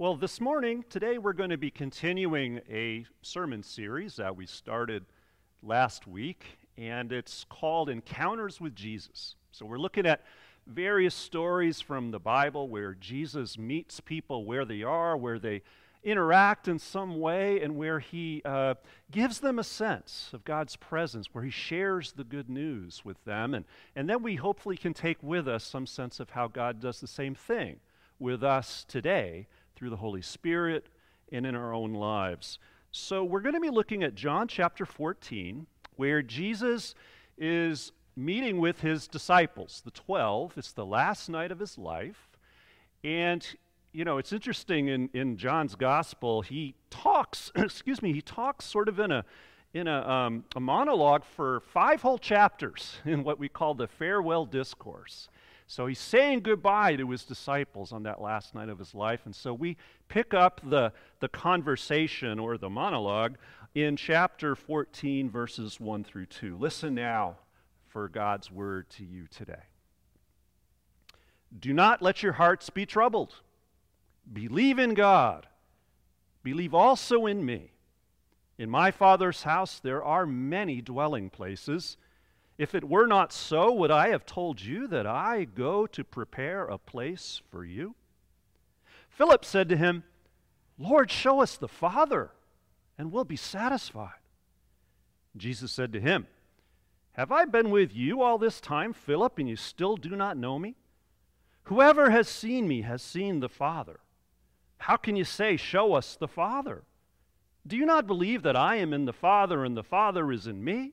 Well, this morning, today, we're going to be continuing a sermon series that we started last week, and it's called Encounters with Jesus. So, we're looking at various stories from the Bible where Jesus meets people where they are, where they interact in some way, and where he uh, gives them a sense of God's presence, where he shares the good news with them. And, and then we hopefully can take with us some sense of how God does the same thing with us today through the Holy Spirit and in our own lives. So we're going to be looking at John chapter 14, where Jesus is meeting with his disciples, the 12. It's the last night of his life. And, you know, it's interesting in, in John's gospel, he talks, excuse me, he talks sort of in a in a, um, a monologue for five whole chapters in what we call the farewell discourse. So he's saying goodbye to his disciples on that last night of his life. And so we pick up the, the conversation or the monologue in chapter 14, verses 1 through 2. Listen now for God's word to you today. Do not let your hearts be troubled. Believe in God. Believe also in me. In my Father's house there are many dwelling places. If it were not so, would I have told you that I go to prepare a place for you? Philip said to him, Lord, show us the Father, and we'll be satisfied. Jesus said to him, Have I been with you all this time, Philip, and you still do not know me? Whoever has seen me has seen the Father. How can you say, Show us the Father? Do you not believe that I am in the Father and the Father is in me?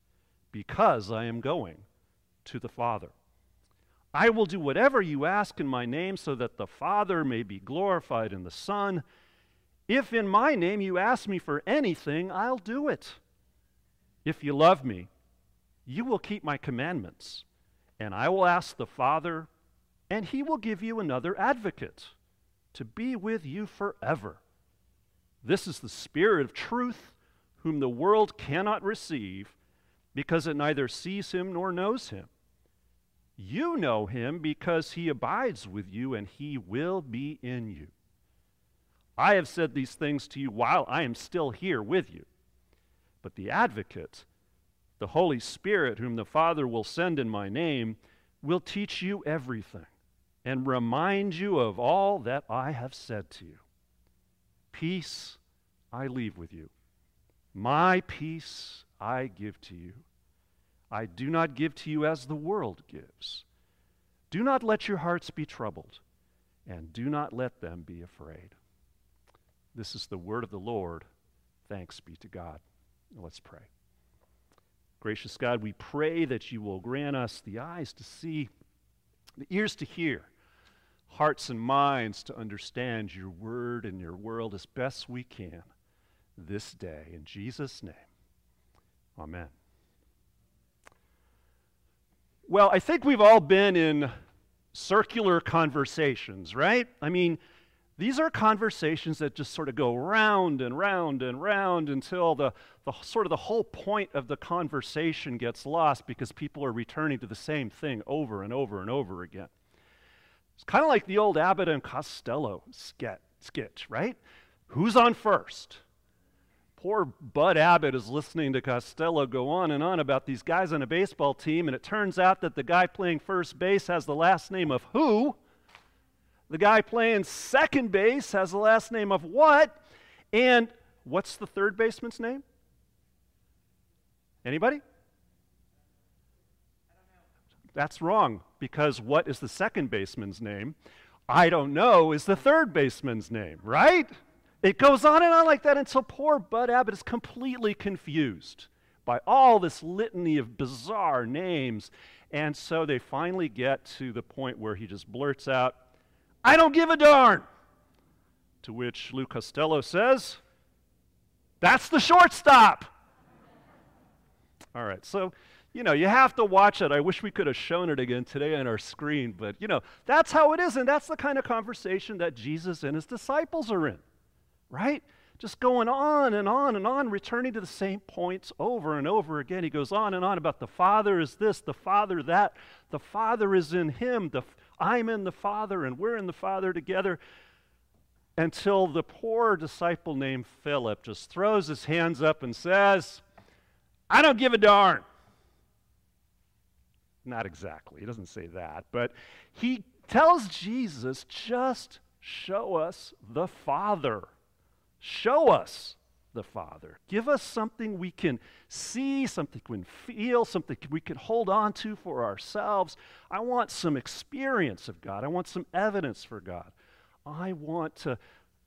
because I am going to the Father. I will do whatever you ask in my name so that the Father may be glorified in the Son. If in my name you ask me for anything, I'll do it. If you love me, you will keep my commandments, and I will ask the Father, and he will give you another advocate to be with you forever. This is the Spirit of truth, whom the world cannot receive because it neither sees him nor knows him. You know him because he abides with you and he will be in you. I have said these things to you while I am still here with you. But the advocate, the Holy Spirit, whom the Father will send in my name, will teach you everything and remind you of all that I have said to you. Peace I leave with you. My peace I give to you. I do not give to you as the world gives. Do not let your hearts be troubled, and do not let them be afraid. This is the word of the Lord. Thanks be to God. Let's pray. Gracious God, we pray that you will grant us the eyes to see, the ears to hear, hearts and minds to understand your word and your world as best we can this day. In Jesus' name. Amen. Well, I think we've all been in circular conversations, right? I mean, these are conversations that just sort of go round and round and round until the, the sort of the whole point of the conversation gets lost because people are returning to the same thing over and over and over again. It's kind of like the old Abbott and Costello sketch, right? Who's on first? Poor Bud Abbott is listening to Costello go on and on about these guys on a baseball team, and it turns out that the guy playing first base has the last name of who? The guy playing second base has the last name of what? And what's the third baseman's name? Anybody? That's wrong, because what is the second baseman's name? I don't know is the third baseman's name, right? It goes on and on like that until poor Bud Abbott is completely confused by all this litany of bizarre names. And so they finally get to the point where he just blurts out, I don't give a darn. To which Lou Costello says, That's the shortstop. All right, so, you know, you have to watch it. I wish we could have shown it again today on our screen, but, you know, that's how it is, and that's the kind of conversation that Jesus and his disciples are in, right? Just going on and on and on, returning to the same points over and over again. He goes on and on about the Father is this, the Father that, the Father is in him, the, I'm in the Father, and we're in the Father together until the poor disciple named Philip just throws his hands up and says, I don't give a darn. Not exactly, he doesn't say that, but he tells Jesus, just show us the Father. Show us the Father. Give us something we can see, something we can feel, something we can hold on to for ourselves. I want some experience of God. I want some evidence for God. I want to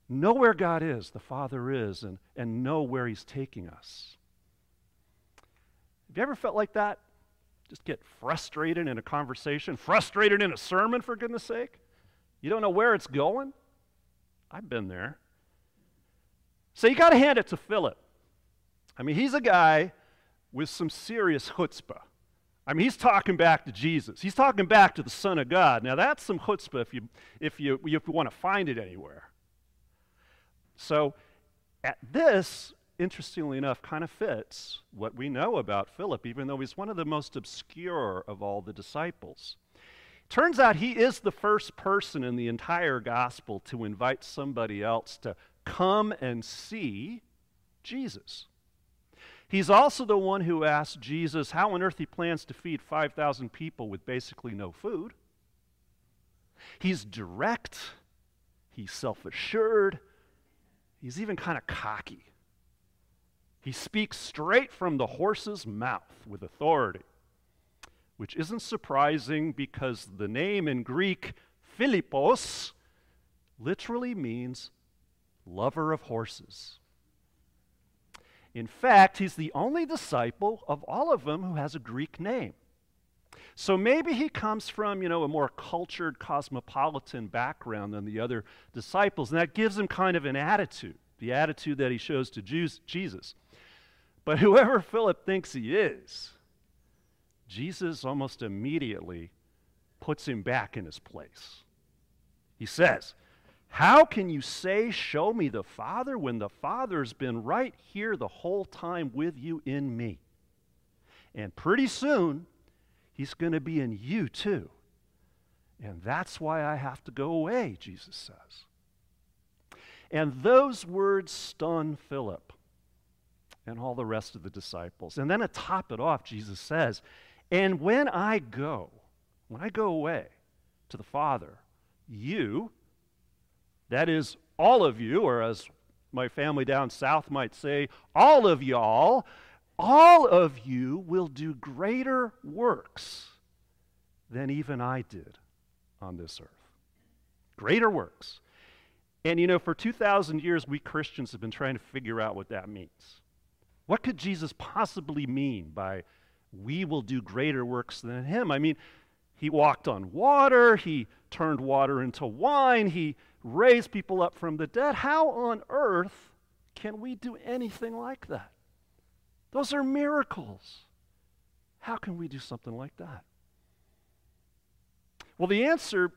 know where God is, the Father is, and, and know where He's taking us. Have you ever felt like that? Just get frustrated in a conversation, frustrated in a sermon, for goodness sake? You don't know where it's going? I've been there. So you got to hand it to Philip. I mean, he's a guy with some serious chutzpah. I mean, he's talking back to Jesus. He's talking back to the Son of God. Now, that's some chutzpah if you, if you, if you want to find it anywhere. So, at this, interestingly enough, kind of fits what we know about Philip, even though he's one of the most obscure of all the disciples. Turns out he is the first person in the entire gospel to invite somebody else to come and see Jesus. He's also the one who asked Jesus how on earth he plans to feed 5,000 people with basically no food. He's direct, he's self assured, he's even kind of cocky. He speaks straight from the horse's mouth with authority, which isn't surprising because the name in Greek, Philippos, literally means lover of horses. In fact, he's the only disciple of all of them who has a Greek name. So maybe he comes from, you know, a more cultured, cosmopolitan background than the other disciples, and that gives him kind of an attitude, the attitude that he shows to Jesus. But whoever Philip thinks he is, Jesus almost immediately puts him back in his place. He says, how can you say, Show me the Father, when the Father's been right here the whole time with you in me? And pretty soon, He's going to be in you too. And that's why I have to go away, Jesus says. And those words stun Philip and all the rest of the disciples. And then to top it off, Jesus says, And when I go, when I go away to the Father, you, that is, all of you, or as my family down south might say, all of y'all, all of you will do greater works than even I did on this earth. Greater works. And you know, for 2,000 years, we Christians have been trying to figure out what that means. What could Jesus possibly mean by we will do greater works than him? I mean, he walked on water, he turned water into wine, he raised people up from the dead. How on earth can we do anything like that? Those are miracles. How can we do something like that? Well, the answer,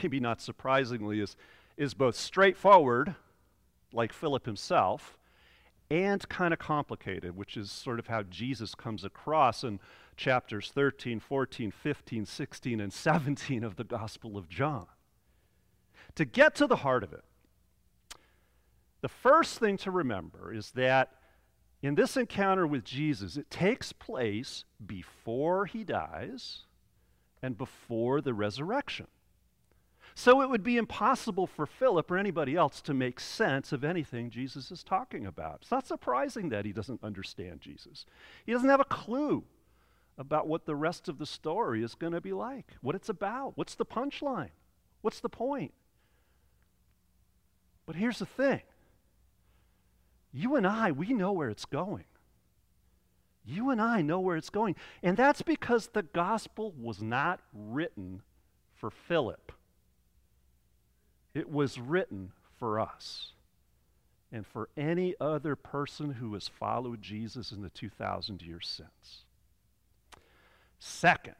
maybe not surprisingly, is, is both straightforward, like Philip himself, and kind of complicated, which is sort of how Jesus comes across in chapters 13, 14, 15, 16, and 17 of the Gospel of John. To get to the heart of it, the first thing to remember is that in this encounter with Jesus, it takes place before he dies and before the resurrection. So it would be impossible for Philip or anybody else to make sense of anything Jesus is talking about. It's not surprising that he doesn't understand Jesus. He doesn't have a clue about what the rest of the story is going to be like, what it's about, what's the punchline, what's the point. But here's the thing you and I, we know where it's going. You and I know where it's going. And that's because the gospel was not written for Philip, it was written for us and for any other person who has followed Jesus in the 2,000 years since. Second,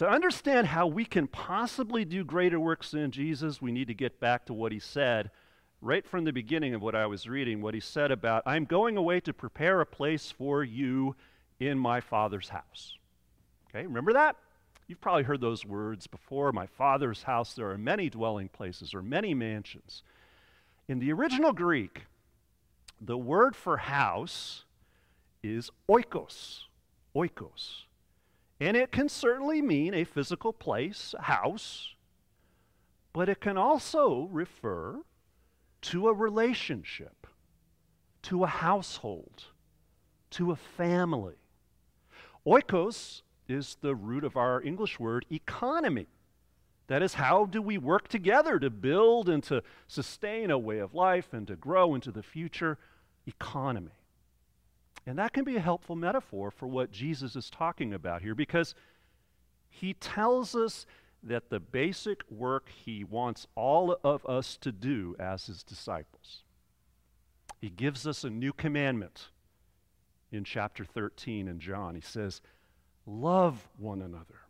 to understand how we can possibly do greater works than Jesus, we need to get back to what he said right from the beginning of what I was reading, what he said about, I'm going away to prepare a place for you in my Father's house. Okay, remember that? You've probably heard those words before. My Father's house, there are many dwelling places or many mansions. In the original Greek, the word for house is oikos. Oikos. And it can certainly mean a physical place, a house, but it can also refer to a relationship, to a household, to a family. Oikos is the root of our English word economy. That is, how do we work together to build and to sustain a way of life and to grow into the future? Economy. And that can be a helpful metaphor for what Jesus is talking about here because he tells us that the basic work he wants all of us to do as his disciples. He gives us a new commandment in chapter 13 in John. He says, Love one another.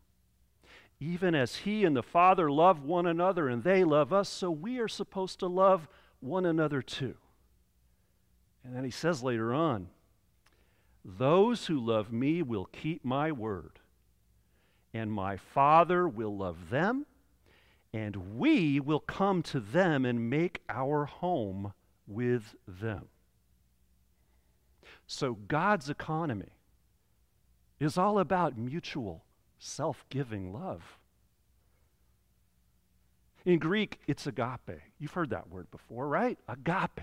Even as he and the Father love one another and they love us, so we are supposed to love one another too. And then he says later on, Those who love me will keep my word, and my Father will love them, and we will come to them and make our home with them. So God's economy is all about mutual self giving love. In Greek, it's agape. You've heard that word before, right? Agape.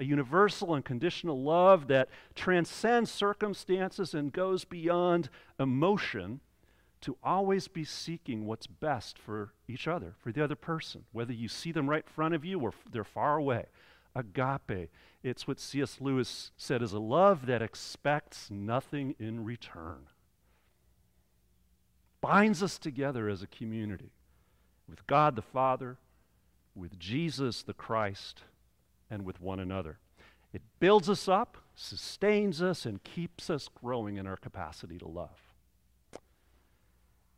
A universal and conditional love that transcends circumstances and goes beyond emotion to always be seeking what's best for each other, for the other person, whether you see them right in front of you or they're far away. Agape. It's what C.S. Lewis said is a love that expects nothing in return binds us together as a community with God the Father, with Jesus the Christ, and with one another. It builds us up, sustains us, and keeps us growing in our capacity to love.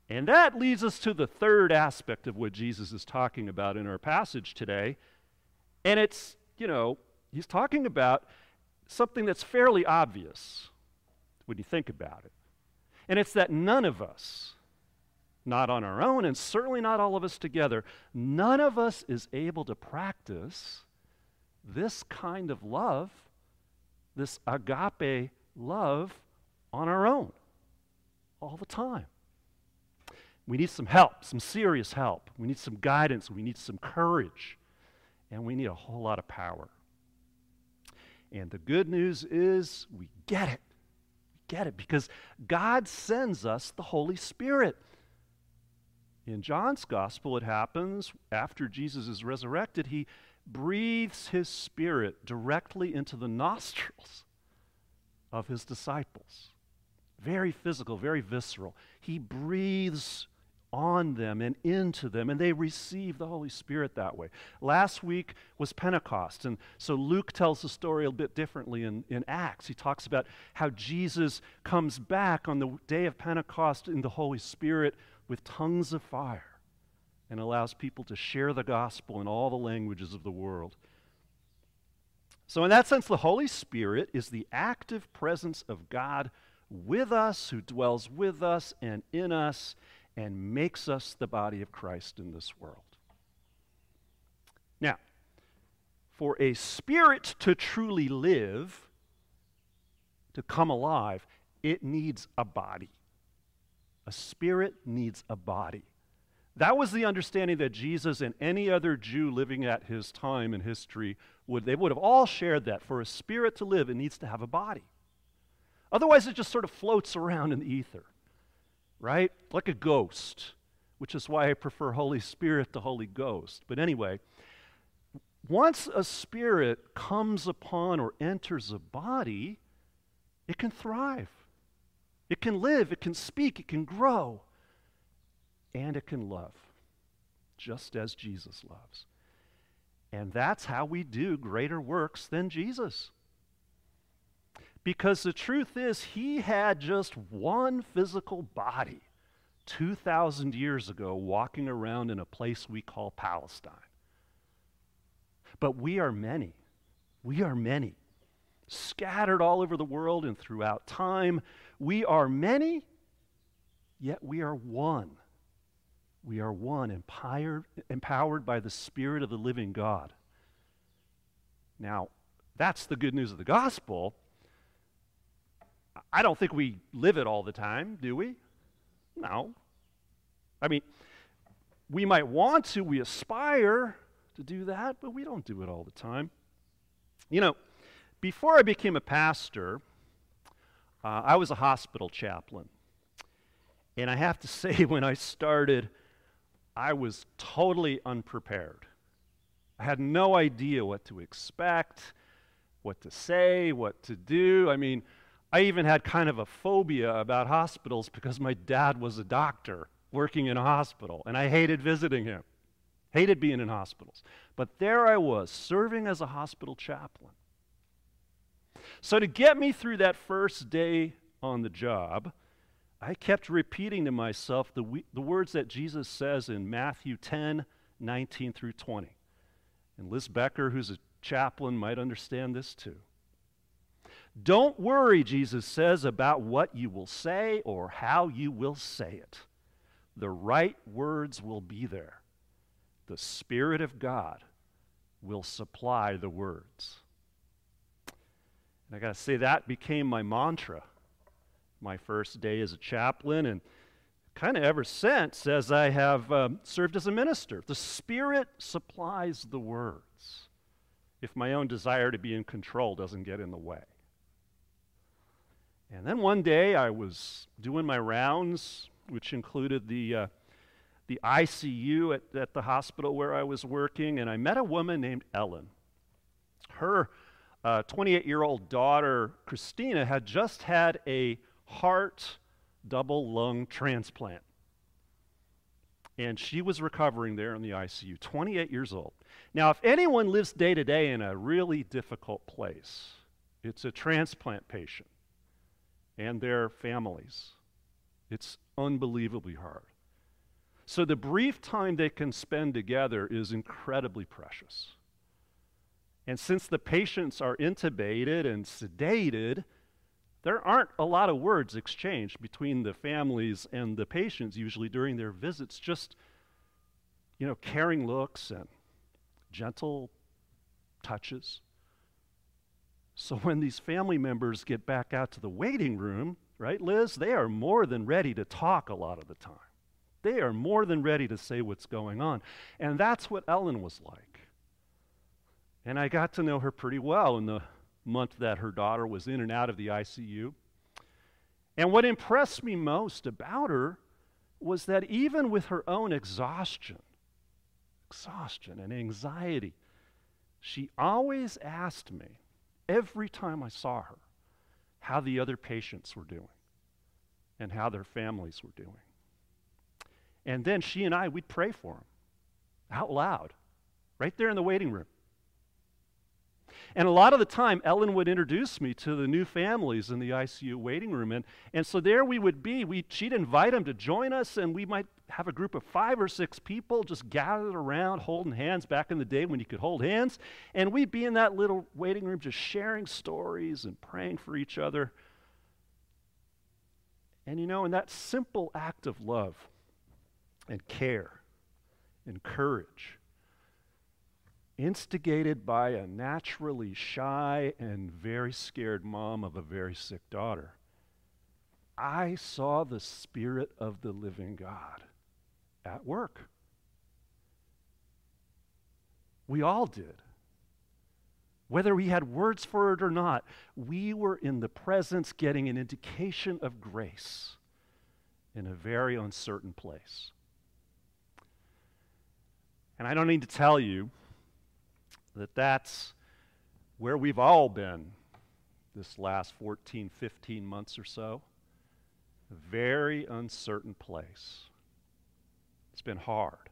And that leads us to the third aspect of what Jesus is talking about in our passage today. And it's, you know, he's talking about something that's fairly obvious when you think about it. And it's that none of us, not on our own, and certainly not all of us together, none of us is able to practice this kind of love, this agape love, on our own all the time. We need some help, some serious help. We need some guidance. We need some courage. And we need a whole lot of power. And the good news is we get it. We get it because God sends us the Holy Spirit. In John's gospel, it happens after Jesus is resurrected, he breathes his spirit directly into the nostrils of his disciples. Very physical, very visceral. He breathes on them and into them, and they receive the Holy Spirit that way. Last week was Pentecost, and so Luke tells the story a bit differently in, in Acts. He talks about how Jesus comes back on the day of Pentecost in the Holy Spirit with tongues of fire and allows people to share the gospel in all the languages of the world. So, in that sense, the Holy Spirit is the active presence of God with us, who dwells with us and in us, and makes us the body of Christ in this world. Now, for a spirit to truly live, to come alive, it needs a body. A spirit needs a body. That was the understanding that Jesus and any other Jew living at his time in history would they would have all shared that for a spirit to live it needs to have a body. Otherwise it just sort of floats around in the ether. Right? Like a ghost, which is why I prefer Holy Spirit to Holy Ghost. But anyway, once a spirit comes upon or enters a body, it can thrive. It can live, it can speak, it can grow, and it can love, just as Jesus loves. And that's how we do greater works than Jesus. Because the truth is, he had just one physical body 2,000 years ago walking around in a place we call Palestine. But we are many. We are many. Scattered all over the world and throughout time. We are many, yet we are one. We are one, empowered, empowered by the Spirit of the living God. Now, that's the good news of the gospel. I don't think we live it all the time, do we? No. I mean, we might want to, we aspire to do that, but we don't do it all the time. You know, before I became a pastor, uh, I was a hospital chaplain. And I have to say, when I started, I was totally unprepared. I had no idea what to expect, what to say, what to do. I mean, I even had kind of a phobia about hospitals because my dad was a doctor working in a hospital, and I hated visiting him, hated being in hospitals. But there I was, serving as a hospital chaplain. So, to get me through that first day on the job, I kept repeating to myself the, the words that Jesus says in Matthew 10 19 through 20. And Liz Becker, who's a chaplain, might understand this too. Don't worry, Jesus says, about what you will say or how you will say it. The right words will be there. The Spirit of God will supply the words. And I got to say, that became my mantra my first day as a chaplain, and kind of ever since as I have um, served as a minister. The Spirit supplies the words if my own desire to be in control doesn't get in the way. And then one day I was doing my rounds, which included the, uh, the ICU at, at the hospital where I was working, and I met a woman named Ellen. Her 28 uh, year old daughter, Christina, had just had a heart double lung transplant. And she was recovering there in the ICU, 28 years old. Now, if anyone lives day to day in a really difficult place, it's a transplant patient and their families. It's unbelievably hard. So, the brief time they can spend together is incredibly precious. And since the patients are intubated and sedated, there aren't a lot of words exchanged between the families and the patients usually during their visits, just, you know, caring looks and gentle touches. So when these family members get back out to the waiting room, right, Liz, they are more than ready to talk a lot of the time. They are more than ready to say what's going on. And that's what Ellen was like. And I got to know her pretty well in the month that her daughter was in and out of the ICU. And what impressed me most about her was that even with her own exhaustion, exhaustion and anxiety, she always asked me, every time I saw her, how the other patients were doing and how their families were doing. And then she and I, we'd pray for them out loud, right there in the waiting room. And a lot of the time, Ellen would introduce me to the new families in the ICU waiting room. And, and so there we would be. We, she'd invite them to join us, and we might have a group of five or six people just gathered around holding hands back in the day when you could hold hands. And we'd be in that little waiting room just sharing stories and praying for each other. And you know, in that simple act of love and care and courage, instigated by a naturally shy and very scared mom of a very sick daughter, I saw the Spirit of the living God at work. We all did. Whether we had words for it or not, we were in the presence getting an indication of grace in a very uncertain place. And I don't need to tell you that that's where we've all been this last 14, 15 months or so. A very uncertain place. It's been hard.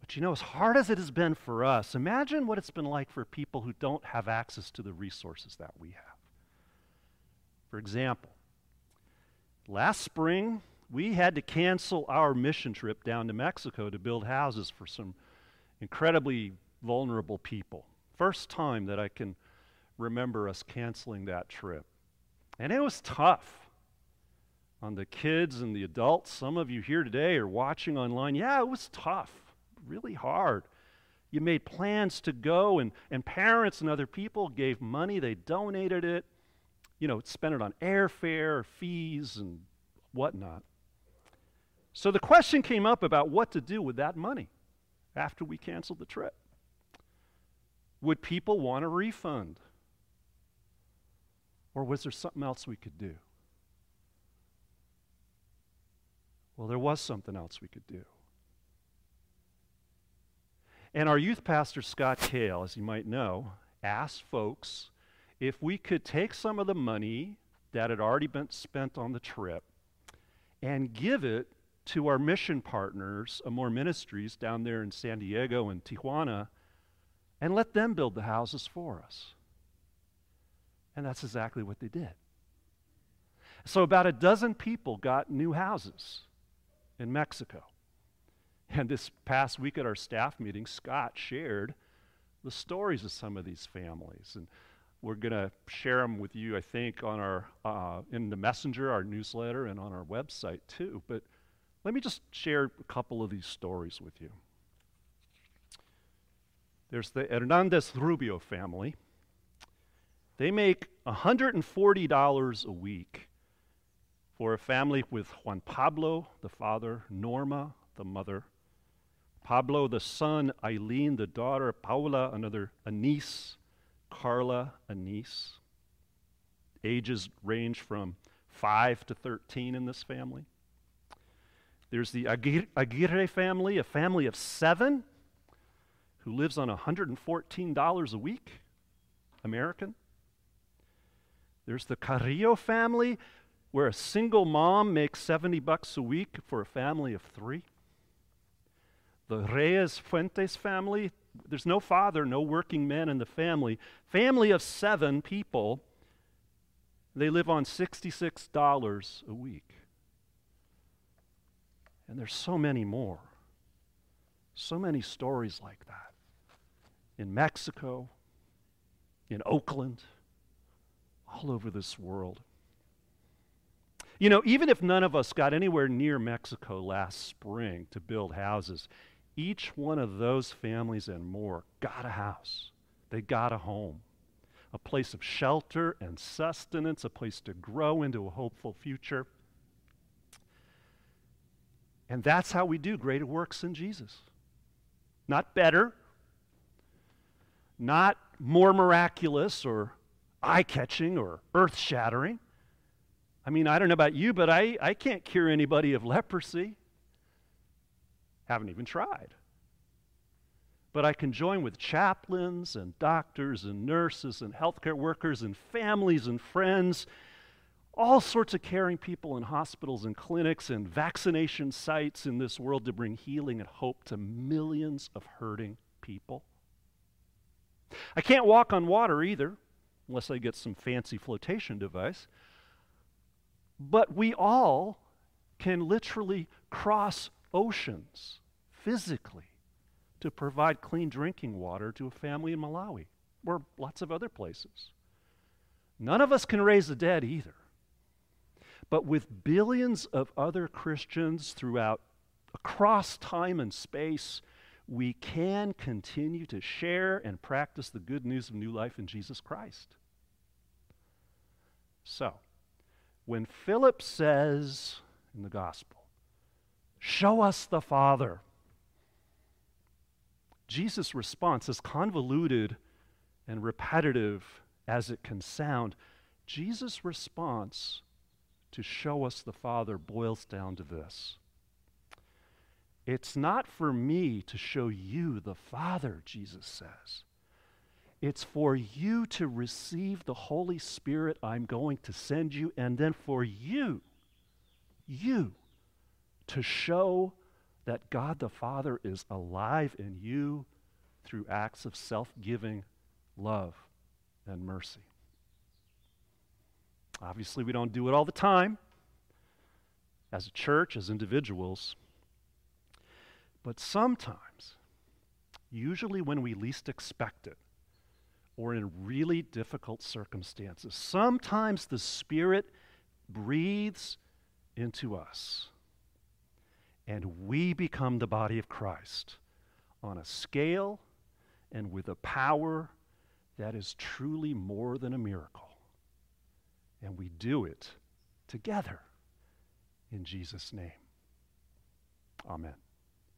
But you know, as hard as it has been for us, imagine what it's been like for people who don't have access to the resources that we have. For example, last spring, we had to cancel our mission trip down to Mexico to build houses for some incredibly vulnerable people. First time that I can remember us canceling that trip. And it was tough on the kids and the adults. Some of you here today are watching online. Yeah, it was tough, really hard. You made plans to go, and, and parents and other people gave money, they donated it, you know, spent it on airfare, fees, and whatnot. So the question came up about what to do with that money after we canceled the trip. Would people want a refund? Or was there something else we could do? Well, there was something else we could do. And our youth pastor, Scott Kale, as you might know, asked folks if we could take some of the money that had already been spent on the trip and give it to our mission partners, uh, Amor Ministries, down there in San Diego and Tijuana, and let them build the houses for us. And that's exactly what they did. So, about a dozen people got new houses in Mexico. And this past week at our staff meeting, Scott shared the stories of some of these families. And we're going to share them with you, I think, on our, uh, in the messenger, our newsletter, and on our website too. But let me just share a couple of these stories with you. There's the Hernandez Rubio family. They make $140 a week for a family with Juan Pablo, the father, Norma, the mother, Pablo, the son, Eileen, the daughter, Paula, another, a niece, Carla, a niece. Ages range from 5 to 13 in this family. There's the Aguirre family, a family of seven who lives on $114 a week, American. There's the Carrillo family, where a single mom makes 70 bucks a week for a family of three. The Reyes Fuentes family, there's no father, no working men in the family. Family of seven people, they live on $66 a week. And there's so many more. So many stories like that. In Mexico, in Oakland, all over this world. You know, even if none of us got anywhere near Mexico last spring to build houses, each one of those families and more got a house. They got a home, a place of shelter and sustenance, a place to grow into a hopeful future. And that's how we do greater works in Jesus. Not better, not more miraculous or eye catching or earth shattering. I mean, I don't know about you, but I, I can't cure anybody of leprosy. Haven't even tried. But I can join with chaplains and doctors and nurses and healthcare workers and families and friends, all sorts of caring people in hospitals and clinics and vaccination sites in this world to bring healing and hope to millions of hurting people. I can't walk on water either unless I get some fancy flotation device. But we all can literally cross oceans physically to provide clean drinking water to a family in Malawi or lots of other places. None of us can raise the dead either. But with billions of other Christians throughout across time and space, we can continue to share and practice the good news of new life in Jesus Christ. So, when Philip says in the gospel, Show us the Father, Jesus' response, as convoluted and repetitive as it can sound, Jesus' response to show us the Father boils down to this It's not for me to show you the Father, Jesus says. It's for you to receive the Holy Spirit I'm going to send you, and then for you, you, to show that God the Father is alive in you through acts of self giving love and mercy. Obviously, we don't do it all the time as a church, as individuals. But sometimes, usually when we least expect it, or in really difficult circumstances, sometimes the Spirit breathes into us and we become the body of Christ on a scale and with a power that is truly more than a miracle. And we do it together in Jesus' name. Amen.